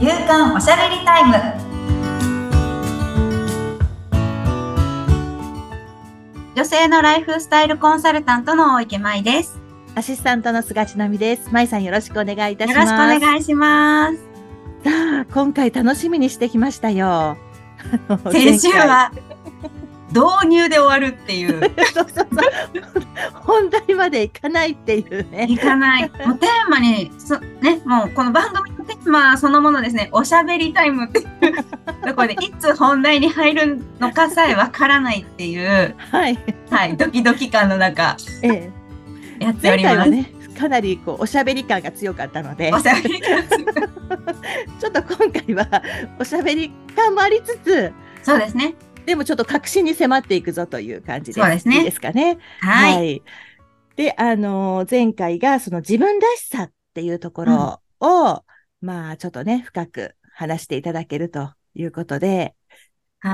夕刊おしゃべりタイム女性のライフスタイルコンサルタントの大池舞ですアシスタントの菅千奈美です。まいさんよろしくお願いいたしよろします。くお願いしますさあ、今回楽しみにしてきましたよ。先週は導入で終わるっていう そうそうそう本題までいかないっていうね。いかない。もうテーマに、そね、もうこの番組のテーマそのものですね、おしゃべりタイムっていうところで、いつ本題に入るのかさえわからないっていう、はい。はい、ドキドキ感の中、ええ、やってお前ります。ね、かなりこうおしゃべり感が強かったのでお、しゃべり感 ちょっと今回はおしゃべり感もありつつ、そうですね。でもちょっと確信に迫っていくぞという感じです。そうですねいいですかね。はい。で、あのー前回がその自分らしさっていうところを、まあちょっとね、深く話していただけるということで、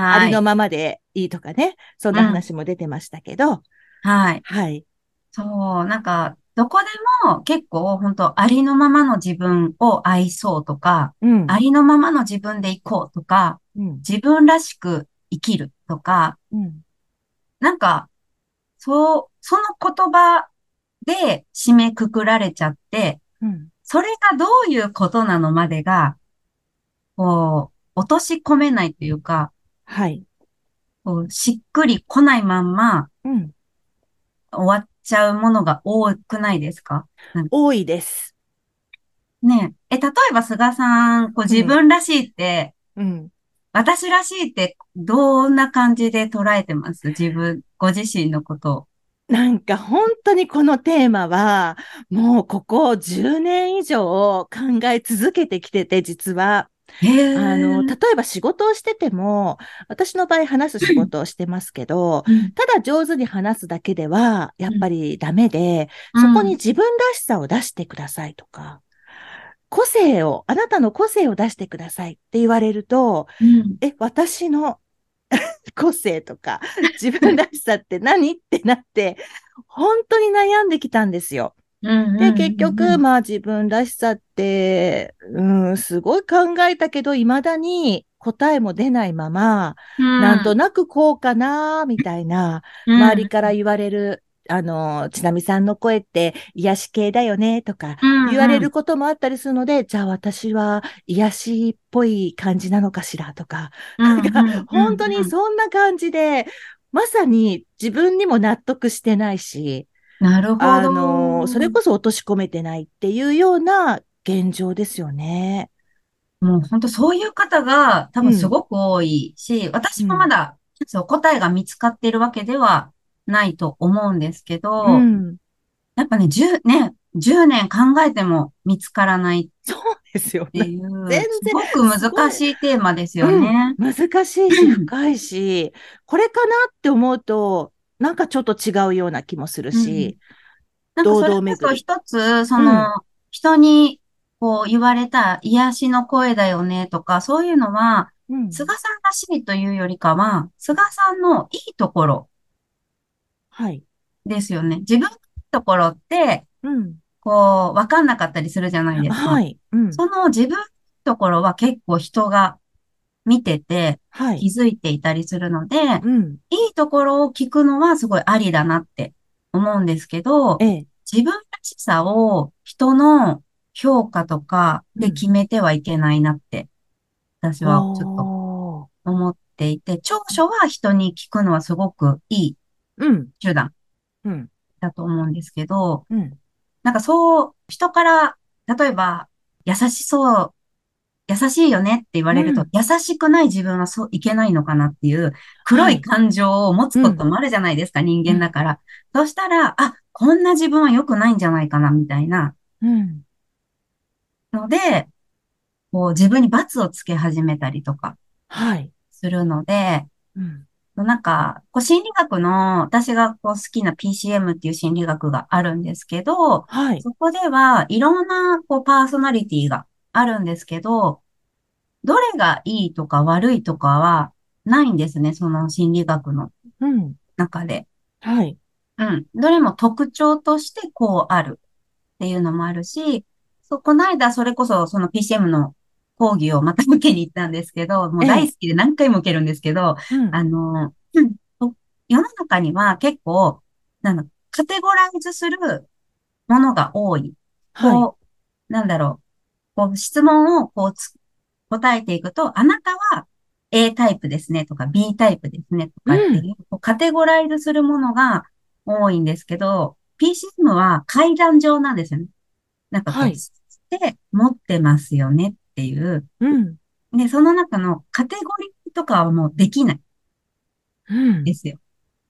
あはい。りのままでいいとかね、そんな話も出てましたけど、はい。はい。そう、なんか、どこでも結構本当ありのままの自分を愛そうとか、うん。ありのままの自分でいこうとか、うん。自分らしく生きるとか、うん。なんか、そう、その言葉で締めくくられちゃって、うん。それがどういうことなのまでが、こう、落とし込めないというか、はい。こうしっくり来ないまんまうん。終わっちゃうものが多くないですか？多いです。ねえ。え、例えば菅さん、こう自分らしいって、うん。私らしいってどんな感じで捉えてます？自分、ご自身のことを。なんか本当にこのテーマは、もうここ10年以上考え続けてきてて、実は。あの、例えば仕事をしてても、私の場合話す仕事をしてますけど、うん。ただ上手に話すだけでは、やっぱりダメで、うん。そこに自分らしさを出してくださいとか、個性を、あなたの個性を出してくださいって言われると、うん。え、私の 個性とか、自分らしさって何？ってなって、本当に悩んできたんですよ。で、結局、まあ自分らしさって、うん、すごい考えたけど、未だに答えも出ないまま、なんとなくこうかな、みたいな、周りから言われる、あの、ちなみさんの声って癒し系だよね、とか、言われることもあったりするので、じゃあ私は癒しっぽい感じなのかしら、とか、なんか本当にそんな感じで、まさに自分にも納得してないし、なるほど。あの、それこそ落とし込めてないっていうような現状ですよね。もう本当そういう方が多分すごく多いし、私もまだ、そう答えが見つかっているわけではないと思うんですけど、うん。やっぱね、10ね、10年考えても見つからないそうですよね。っていう、全然すごく難しいテーマですよね。難しいし、深いし、これかなって思うと、なんかちょっと違うような気もするし、なんかそれこそ一つ、その、人にこう言われた癒しの声だよねとか、そういうのは、うん菅さんらしいというよりかは、菅さんのいいところはい。ですよね。自分のところって、うん。こう、わかんなかったりするじゃないですか。はい。うん。その自分のところは結構人が見ててはい。気づいていたりするので、うん。いいところを聞くのはすごいありだなって思うんですけど、ええ。自分らしさを人の評価とかで決めてはいけないなって、私はちょっとと。思っていて、長所は人に聞くのはすごくいいうん。手段うん。だと思うんですけど、うん。なんかそう、人から、例えば、優しそう、優しいよねって言われると、うん優しくない自分はそういけないのかなっていう黒い感情を持つこともあるじゃないですか、人間だから。そしたら、あ、こんな自分は良くないんじゃないかな、みたいなうん。ので、こう自分に罰をつけ始めたりとかはい。するので、うん。なんか、こう心理学の、私がこう好きな PCM っていう心理学があるんですけど、はい。そこではいろんなこうパーソナリティがあるんですけど、どれがいいとか悪いとかはないんですね、その心理学のうん。中で。はい。うん。どれも特徴としてこうあるっていうのもあるし、そう、この間それこそその PCM の講義をまた受けに行ったんですけど、もう大好きで何回も受けるんですけど、あの、世の中には結構、なんだ、カテゴライズするものが多い。はい。なんだろう。こう、質問をこう答えていくと、あなたは A タイプですねとか B タイプですねとかっていう、うん、カテゴライズするものが多いんですけど、PCM は階段状なんですよね。なんかこう、はい、して持ってますよねっていう。うん。で、その中のカテゴリーとかはもうできない。うん。ですよ。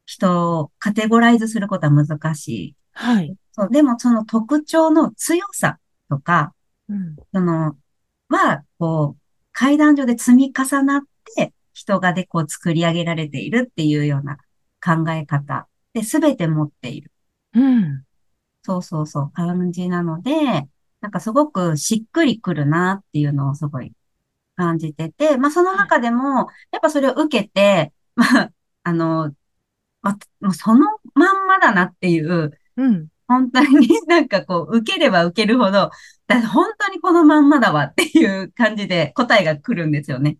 人をカテゴライズすることは難しい。はい。そう、でもその特徴の強さとか、うん、その、は、こう、階段上で積み重なって、人がでこう作り上げられているっていうような考え方で、すべて持っている。うん。そうそうそう、感じなので、なんかすごくしっくりくるなっていうのをすごい感じてて、まあその中でも、やっぱそれを受けて、まあ、あの、まあ、そのまんまだなっていう、うん、本当に なんかこう、受ければ受けるほど、だ本当にこのまんまだわっていう感じで答えが来るんですよね。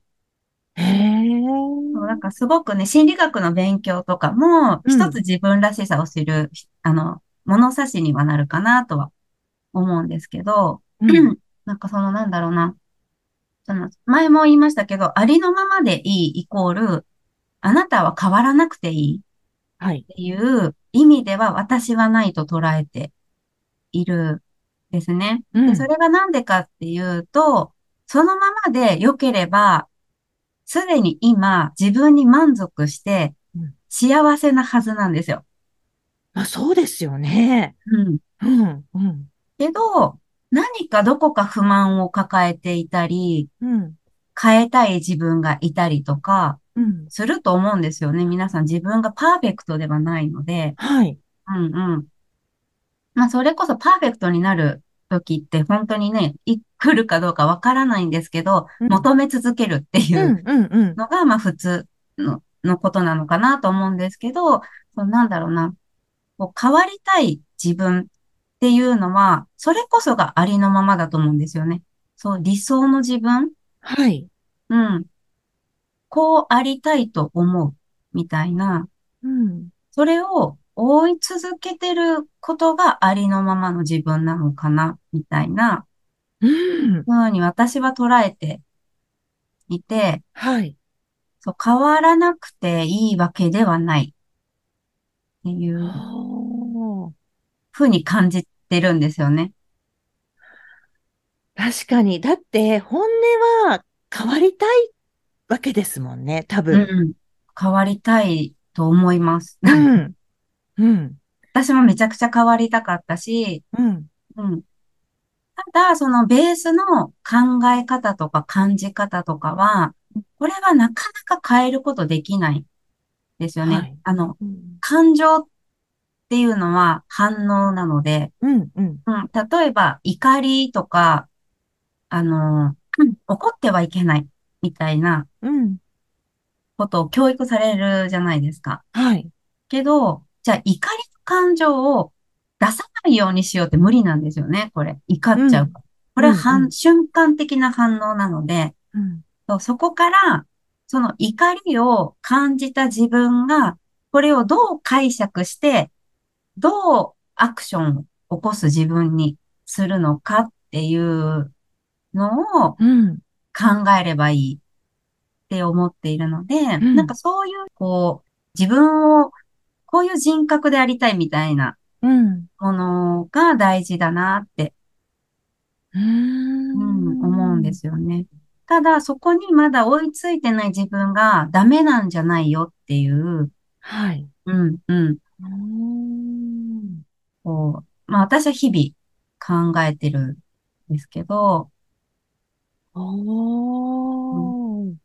へえ。なんかすごくね、心理学の勉強とかも、一つ自分らしさを知る、うん、あの、物差しにはなるかなとは思うんですけど、うん、なんかそのなんだろうな。その前も言いましたけど、ありのままでいいイコール、あなたは変わらなくていいっていう意味では私はないと捉えているですね。うん、でそれがなんでかっていうと、そのままで良ければ、すでに今自分に満足して幸せなはずなんですよ。まあそうですよね。うん。うん。うん。けど、何かどこか不満を抱えていたり、うん、変えたい自分がいたりとか、すると思うんですよね。皆さん自分がパーフェクトではないので。はい。うんうん。まあ、それこそパーフェクトになる時って本当にね、来るかどうかわからないんですけど、うん、求め続けるっていうのが、まあ普通ののことなのかなと思うんですけど、そなんだろうな。こう変わりたい自分っていうのは、それこそがありのままだと思うんですよね。そう、理想の自分はい。うん。こうありたいと思う、みたいな。うん。それを追い続けてることがありのままの自分なのかな、みたいな。うん。ふうに私は捉えていて。はい。そう、変わらなくていいわけではない。っていう。ふうに感じてるんですよね。確かに。だって、本音は変わりたいわけですもんね、多分。うん、変わりたいと思います。うん。うん。私もめちゃくちゃ変わりたかったし、うん。うん。ただ、そのベースの考え方とか感じ方とかは、これはなかなか変えることできないですよね。はい、あの、うん、感情っていうのは反応なので、うん、うん、うん。例えば、怒りとか、あの、怒ってはいけない。みたいな、ことを教育されるじゃないですか。はい。けど、じゃあ怒りの感情を出さないようにしようって無理なんですよね、これ。怒っちゃう。うん、これは、うんうん、瞬間的な反応なので、うん、そこから、その怒りを感じた自分が、これをどう解釈して、どうアクションを起こす自分にするのかっていうのを、考えればいいって思っているので、うん、なんかそういう、こう、自分を、こういう人格でありたいみたいなものが大事だなって、うん、思うんですよね。ただ、そこにまだ追いついてない自分がダメなんじゃないよっていう、はい。うん、うん。うんこう、まあ私は日々考えてるんですけど、おー、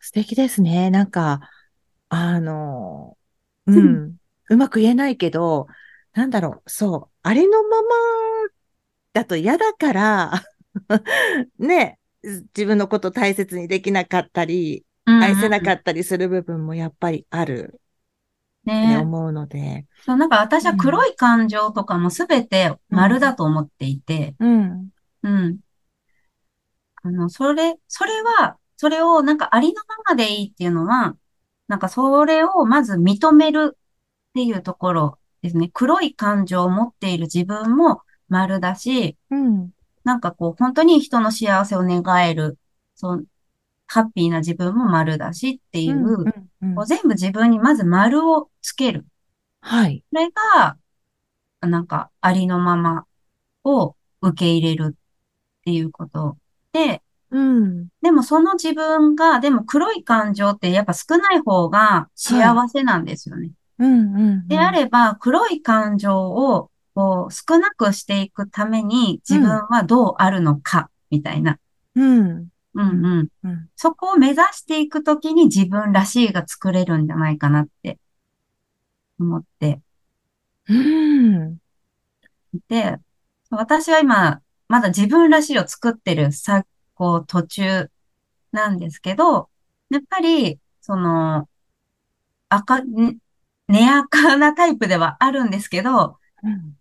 素敵ですね。なんか、あの、うん、うまく言えないけど、なんだろう、そう、ありのままだと嫌だから ね、自分のこと大切にできなかったり、愛せなかったりする部分もやっぱりある。ね思うので。そう、なんか私は黒い感情とかもすべて丸だと思っていて、うん。うん。あの、それ、それは、それをなんかありのままでいいっていうのは、なんかそれをまず認めるっていうところですね。黒い感情を持っている自分も丸だし、うん、なんかこう、本当に人の幸せを願える、その、ハッピーな自分も丸だしっていう、うんうんうん、こう全部自分にまず丸をつける。はい。それが、なんか、ありのままを受け入れるっていうことで、うん。でもその自分が、でも黒い感情ってやっぱ少ない方が幸せなんですよね。はい、うんうん、うん、であれば、黒い感情をこう少なくしていくために自分はどうあるのか、みたいな。うん。うんうん。うん、そこを目指していくときに自分らしいが作れるんじゃないかなって思って。うん。で、私は今、まだ自分らしいを作ってるさ、こう、途中なんですけど、やっぱり、その、赤、ね、寝赤なタイプではあるんですけど、うん、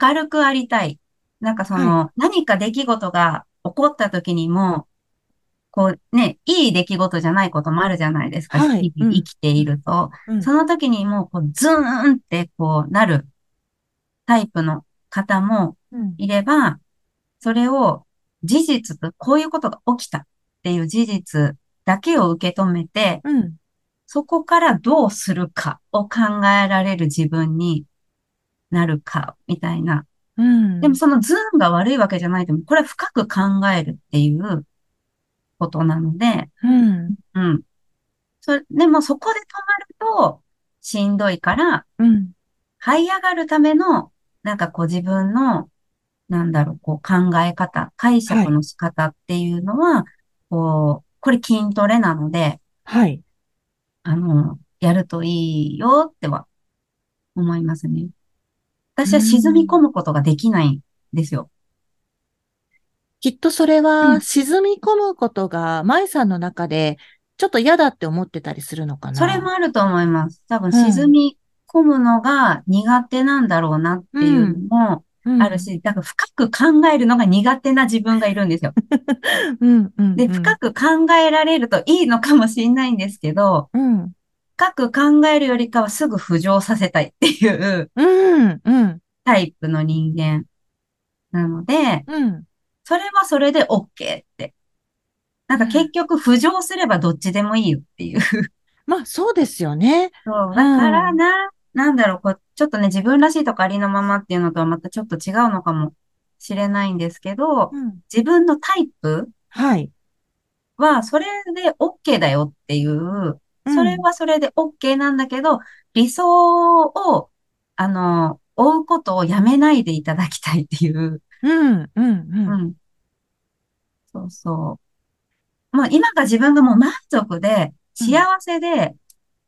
明るくありたい。なんかその、はい、何か出来事が起こった時にも、こうね、いい出来事じゃないこともあるじゃないですか。はい、生きていると。うん、その時にもう、こう、ズーンってこうなるタイプの方もいれば、うん、それを事実と、こういうことが起きたっていう事実だけを受け止めて、うん、そこからどうするかを考えられる自分になるか、みたいな。うん、でもそのズーンが悪いわけじゃないとこれは深く考えるっていうことなので、うん。うん。そでもそこで止まるとしんどいから、うん。這い上がるための、なんかこう自分の、なんだろう、こう考え方、解釈の仕方っていうのは、はい、こう、これ筋トレなので、はい。あの、やるといいよっては思いますね。私は沈み込むことができないんですよ。きっとそれは沈み込むことが、舞さんの中でちょっと嫌だって思ってたりするのかな？それもあると思います。多分沈み込むのが苦手なんだろうなっていうのもあるし、うん、だから深く考えるのが苦手な自分がいるんですよ。うんうん、で、深く考えられるといいのかもしれないんですけど、うん、深く考えるよりかはすぐ浮上させたいっていう、タイプの人間なので、うん、それはそれで OK って。なんか結局浮上すればどっちでもいいよっていう。まあそうですよね。そう。だからな、うん、なんだろう、こう、ちょっとね、自分らしいとかありのままっていうのとはまたちょっと違うのかもしれないんですけど、うん、自分のタイプはい。は、それで OK だよっていう、それはそれで OK なんだけど、理想を、あの、追うことをやめないでいただきたいっていう。うん、うん、うん。うん。そうそう。もう今が自分がもう満足で、幸せで、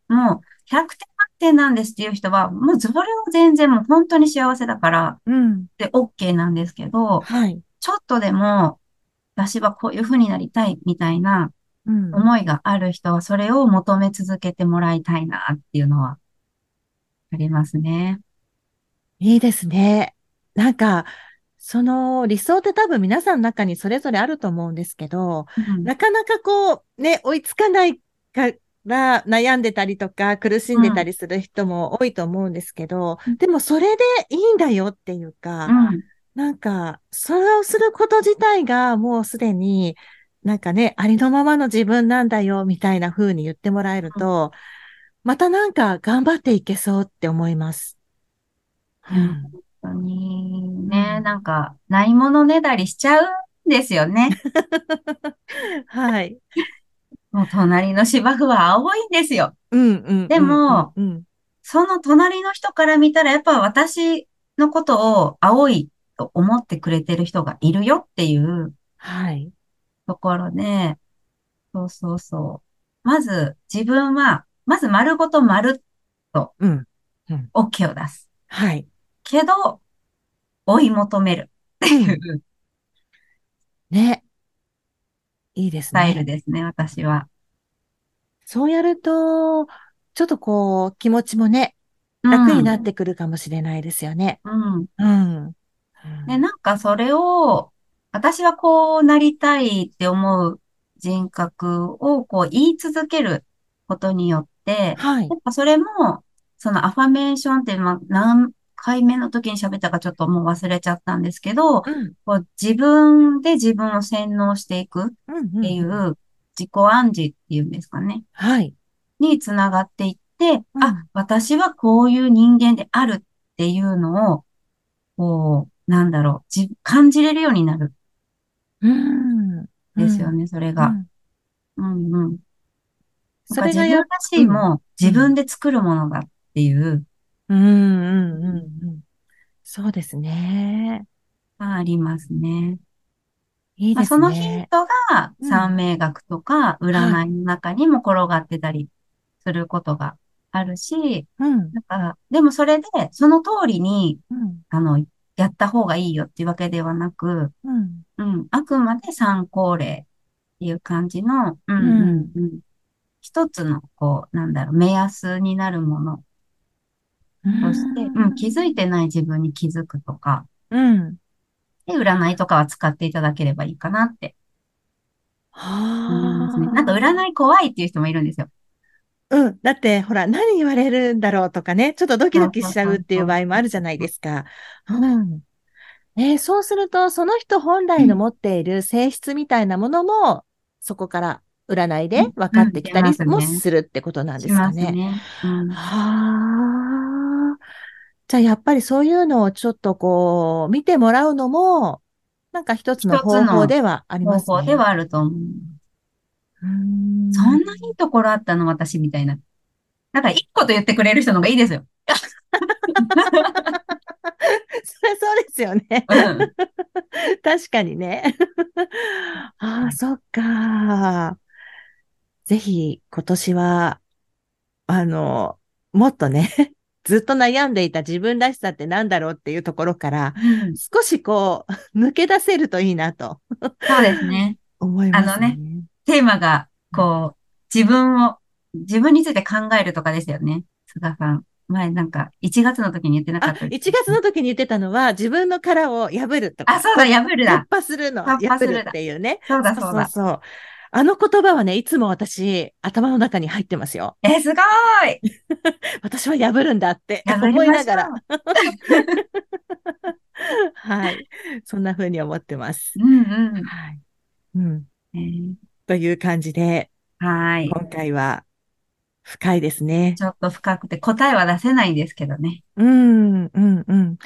うん、もう100点満点なんですっていう人は、もうそれは全然もう本当に幸せだから、うん。で、OK なんですけど、はい。ちょっとでも、私はこういう風になりたいみたいな思いがある人は、それを求め続けてもらいたいなっていうのはありますね。いいですね。なんか、その理想って多分皆さんの中にそれぞれあると思うんですけど、うん、なかなかこう、ね、追いつかないから悩んでたりとか苦しんでたりする人も多いと思うんですけど、うん、でもそれでいいんだよっていうか、うん、なんか、それをすること自体がもうすでに、なんかね、ありのままの自分なんだよみたいな風に言ってもらえると、またなんか頑張っていけそうって思います。本当にね、なんか、ないものねだりしちゃうんですよね。はい。もう隣の芝生は青いんですよ。うんうん。でも、その隣の人から見たら、やっぱ私のことを青いと思ってくれてる人がいるよっていう、はい。ところで、そうそうそう。まず自分は、まず丸ごと丸と、うん。うん。OK を出す。はい。けど、追い求めるっていう、ね。いいですね。スタイルですね、私は。そうやると、ちょっとこう、気持ちもね、楽になってくるかもしれないですよね。うん。うん。で、なんかそれを、私はこうなりたいって思う人格をこう言い続けることによって、はい、やっぱそれも、そのアファメーションって、まあ、何回目の時に喋ったかちょっともう忘れちゃったんですけど、うん、こう自分で自分を洗脳していくっていう自己暗示っていうんですかね。はい。につながっていって、うん、あ、私はこういう人間であるっていうのを、こう、なんだろう、感じれるようになる。うん。ですよね、それが。うん、うん。それが自分らしいも自分で作るものだっていう。うん、うん、うん、うん。そうですね。ありますね。いいですね。そのヒントが三名学とか占いの中にも転がってたりすることがあるし、うん、だからでもそれでその通りに、うん、あの、やった方がいいよっていうわけではなく、うん、うん、あくまで参考例っていう感じの、うん、うん、うん。一つの、こう、なんだろう、目安になるものそして、うん、気づいてない自分に気づくとか、うん。で、占いとかは使っていただければいいかなって思いますね。なんか占い怖いっていう人もいるんですよ。うん。だって、ほら、何言われるんだろうとかね、ちょっとドキドキしちゃうっていう場合もあるじゃないですか。うん。えー、そうすると、その人本来の持っている性質みたいなものも、そこから占いで分かってきたりもするってことなんですかね。ねうん、はあ。じゃあやっぱりそういうのをちょっとこう見てもらうのも、なんか一つの方法ではありますね。方法ではあると思う。うんそんないいところあったの私みたいな。なんか一個と言ってくれる人の方がいいですよ。それそうですよね。うん、確かにね。ああ、そっか。ぜひ今年は、あの、もっとね、ずっと悩んでいた自分らしさって何だろうっていうところから、うん、少しこう、抜け出せるといいなと。そうですね。思います、ね、あのね、テーマが、こう、自分を、自分について考えるとかですよね。菅さん。前なんか、1月の時に言ってなかった。1月の時に言ってたのは、自分の殻を破るとか。あ、そうだ、破るだ。突破するの。破るっていうね。そうだ、そうだ。そうそうあの言葉はね、いつも私、頭の中に入ってますよ。え、すごい 私は破るんだって思いながら。はい。そんな風に思ってます。うんうん。はい。うん。えー、という感じで、はい。今回は深いですね。ちょっと深くて答えは出せないんですけどね。うん、うん、うん。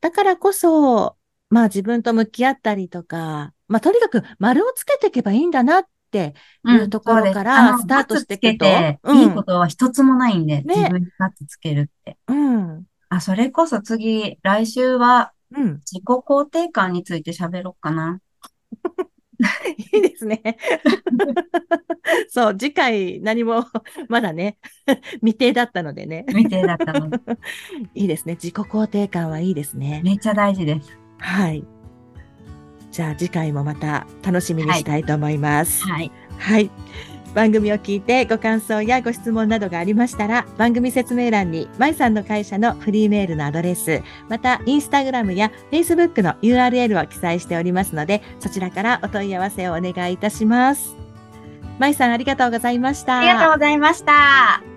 だからこそ、まあ自分と向き合ったりとか、まあとにかく丸をつけていけばいいんだなっっていうところからスタートしていくと。いいことは一つもないんで、ね、自分にバツつけるって。うん。あ、それこそ次、来週は、自己肯定感について喋ろうかな。いいですね。そう、次回何も まだね、未定だったのでね。未定だったので。いいですね。自己肯定感はいいですね。めっちゃ大事です。はい。じゃあ次回もまた楽しみにしたいと思います。はい。はい。番組を聞いてご感想やご質問などがありましたら、番組説明欄に、まいさんの会社のフリーメールのアドレス、また、インスタグラムやフェイスブックの URL を記載しておりますので、そちらからお問い合わせをお願いいたします。まいさん、ありがとうございました。ありがとうございました。